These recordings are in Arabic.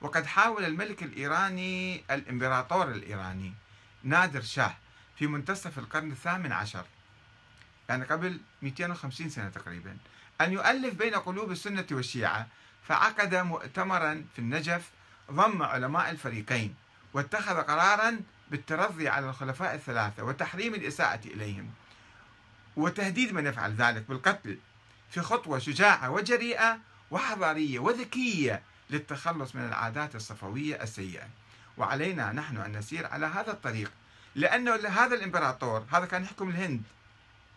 وقد حاول الملك الإيراني الإمبراطور الإيراني نادر شاه في منتصف القرن الثامن عشر يعني قبل 250 سنة تقريبا أن يؤلف بين قلوب السنة والشيعة فعقد مؤتمرا في النجف ضم علماء الفريقين واتخذ قرارا بالترضي على الخلفاء الثلاثة وتحريم الإساءة إليهم وتهديد من يفعل ذلك بالقتل في خطوة شجاعة وجريئة وحضارية وذكية للتخلص من العادات الصفوية السيئة. وعلينا نحن أن نسير على هذا الطريق لأنه هذا الإمبراطور هذا كان يحكم الهند.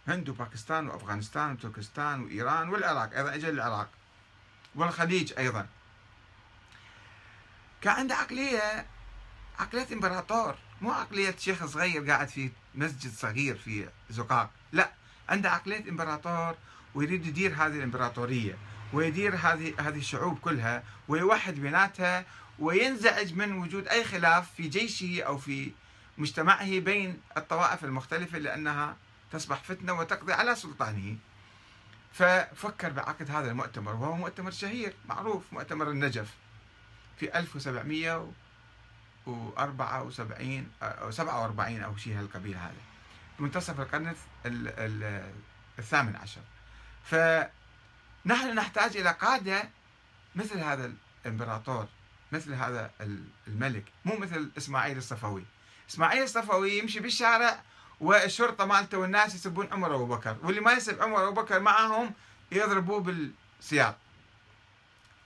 هند وباكستان وأفغانستان وتركستان وإيران والعراق أيضا أجل العراق والخليج أيضا. كان عنده عقلية عقلية إمبراطور مو عقلية شيخ صغير قاعد في مسجد صغير في زقاق. لا عنده عقلية إمبراطور ويريد يدير هذه الإمبراطورية. ويدير هذه هذه الشعوب كلها ويوحد بيناتها وينزعج من وجود أي خلاف في جيشه أو في مجتمعه بين الطوائف المختلفة لأنها تصبح فتنة وتقضي على سلطانه. ففكر بعقد هذا المؤتمر وهو مؤتمر شهير معروف مؤتمر النجف في 1774 أو 47 أو شيء هالقبيل هذا منتصف القرن الثامن عشر. فنحن نحتاج إلى قادة مثل هذا الإمبراطور مثل هذا الملك مو مثل إسماعيل الصفوي. إسماعيل الصفوي يمشي بالشارع والشرطة مالته والناس يسبون عمر أبو بكر واللي ما يسب عمر أبو بكر معهم يضربوه بالسياط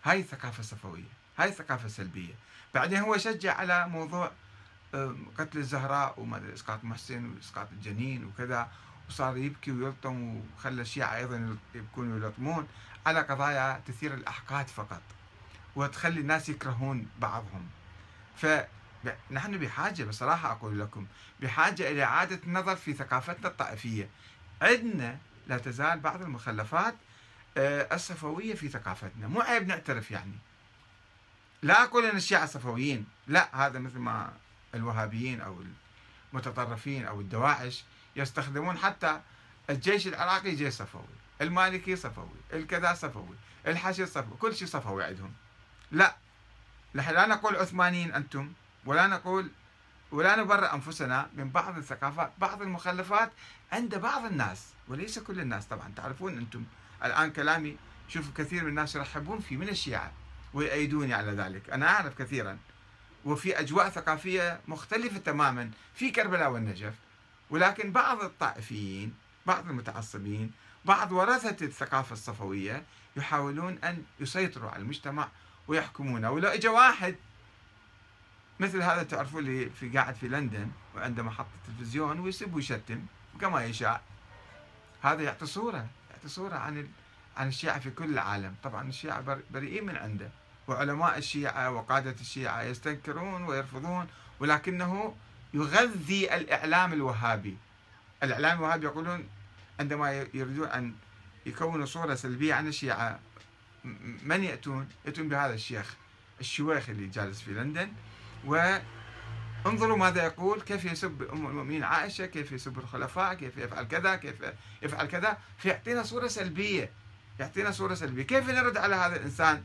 هاي الثقافة الصفوية هاي الثقافة السلبية. بعدين هو شجع على موضوع قتل الزهراء وما إسقاط محسن وإسقاط الجنين وكذا وصار يبكي ويلطم وخلى الشيعة أيضا يبكون ويلطمون على قضايا تثير الأحقاد فقط وتخلي الناس يكرهون بعضهم. فنحن بحاجة بصراحة أقول لكم بحاجة إلى إعادة النظر في ثقافتنا الطائفية. عندنا لا تزال بعض المخلفات آه، الصفوية في ثقافتنا. مو عيب نعترف يعني. لا أقول أن الشيعة صفويين لا هذا مثل ما الوهابيين أو المتطرفين أو الدواعش يستخدمون حتى الجيش العراقي جيش صفوي المالكي صفوي الكذا صفوي الحشد صفوي كل شيء صفوي عندهم. لا نحن لا نقول عثمانيين أنتم ولا نقول ولا نبرئ أنفسنا من بعض الثقافات بعض المخلفات عند بعض الناس وليس كل الناس. طبعا تعرفون أنتم الآن كلامي شوفوا كثير من الناس يرحبون فيه من الشيعة ويأيدوني على ذلك. أنا أعرف كثيرا. وفي أجواء ثقافية مختلفة تماما في كربلاء والنجف. ولكن بعض الطائفيين بعض المتعصبين بعض ورثة الثقافة الصفوية يحاولون أن يسيطروا على المجتمع ويحكمونه. ولو اجى واحد مثل هذا تعرفون اللي في قاعد في لندن وعنده محطة تلفزيون ويسب ويشتم كما يشاء. هذا يعطي صورة يعطي صورة عن عن الشيعة في كل العالم. طبعا الشيعة بريئين من عنده. وعلماء الشيعة وقادة الشيعة يستنكرون ويرفضون ولكنه يغذي الإعلام الوهابي. الإعلام الوهابي يقولون عندما يريدون أن يكونوا صورة سلبية عن الشيعة من يأتون؟ يأتون بهذا الشيخ الشويخ اللي جالس في لندن. وانظروا ماذا يقول كيف يسب أم المؤمنين عائشة كيف يسب الخلفاء كيف يفعل كذا كيف يفعل كذا. فيعطينا صورة سلبية يعطينا صورة سلبية. كيف نرد على هذا الإنسان؟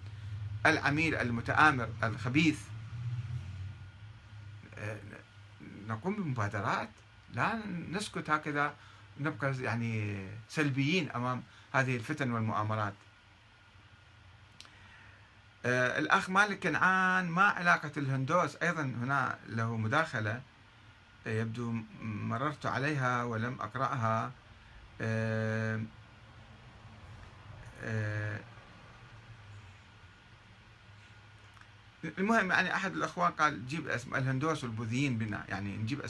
العميل المتآمر الخبيث. آه، نقوم بمبادرات. لا نسكت هكذا. نبقى يعني سلبيين أمام هذه الفتن والمؤامرات. آه، الأخ مالك كنعان ما علاقة الهندوس. أيضا هنا له مداخلة. يبدو مررت عليها ولم أقرأها. آه، المهم يعني أحد الأخوان قال جيب اسماء الهندوس والبوذيين بنا يعني نجيب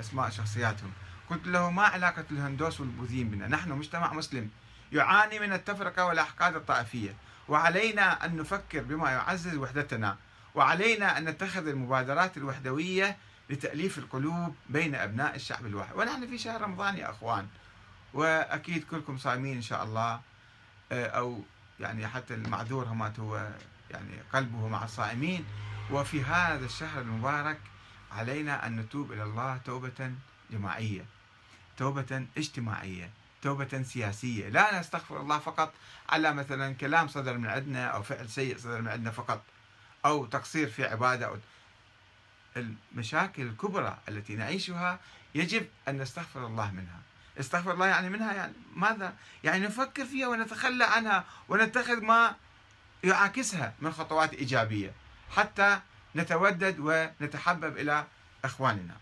أسماء شخصياتهم. قلت له ما علاقة الهندوس والبوذيين بنا نحن مجتمع مسلم يعاني من التفرقة والأحقاد الطائفية وعلينا أن نفكر بما يعزز وحدتنا وعلينا أن نتخذ المبادرات الوحدوية لتأليف القلوب بين أبناء الشعب الواحد. ونحن في شهر رمضان يا أخوان وأكيد كلكم صايمين إن شاء الله آه، أو يعني حتى المعذور همات هو يعني قلبه مع الصائمين. وفي هذا الشهر المبارك علينا أن نتوب إلى الله توبة جماعية توبة اجتماعية توبة سياسية. لا نستغفر الله فقط على مثلا كلام صدر من عندنا أو فعل سيء صدر من عندنا فقط أو تقصير في عبادة. أو المشاكل الكبرى التي نعيشها يجب أن نستغفر الله منها. استغفر الله يعني منها يعني ماذا؟ يعني نفكر فيها ونتخلى عنها ونتخذ ما يعاكسها من خطوات إيجابية حتى نتودد ونتحبب إلى إخواننا.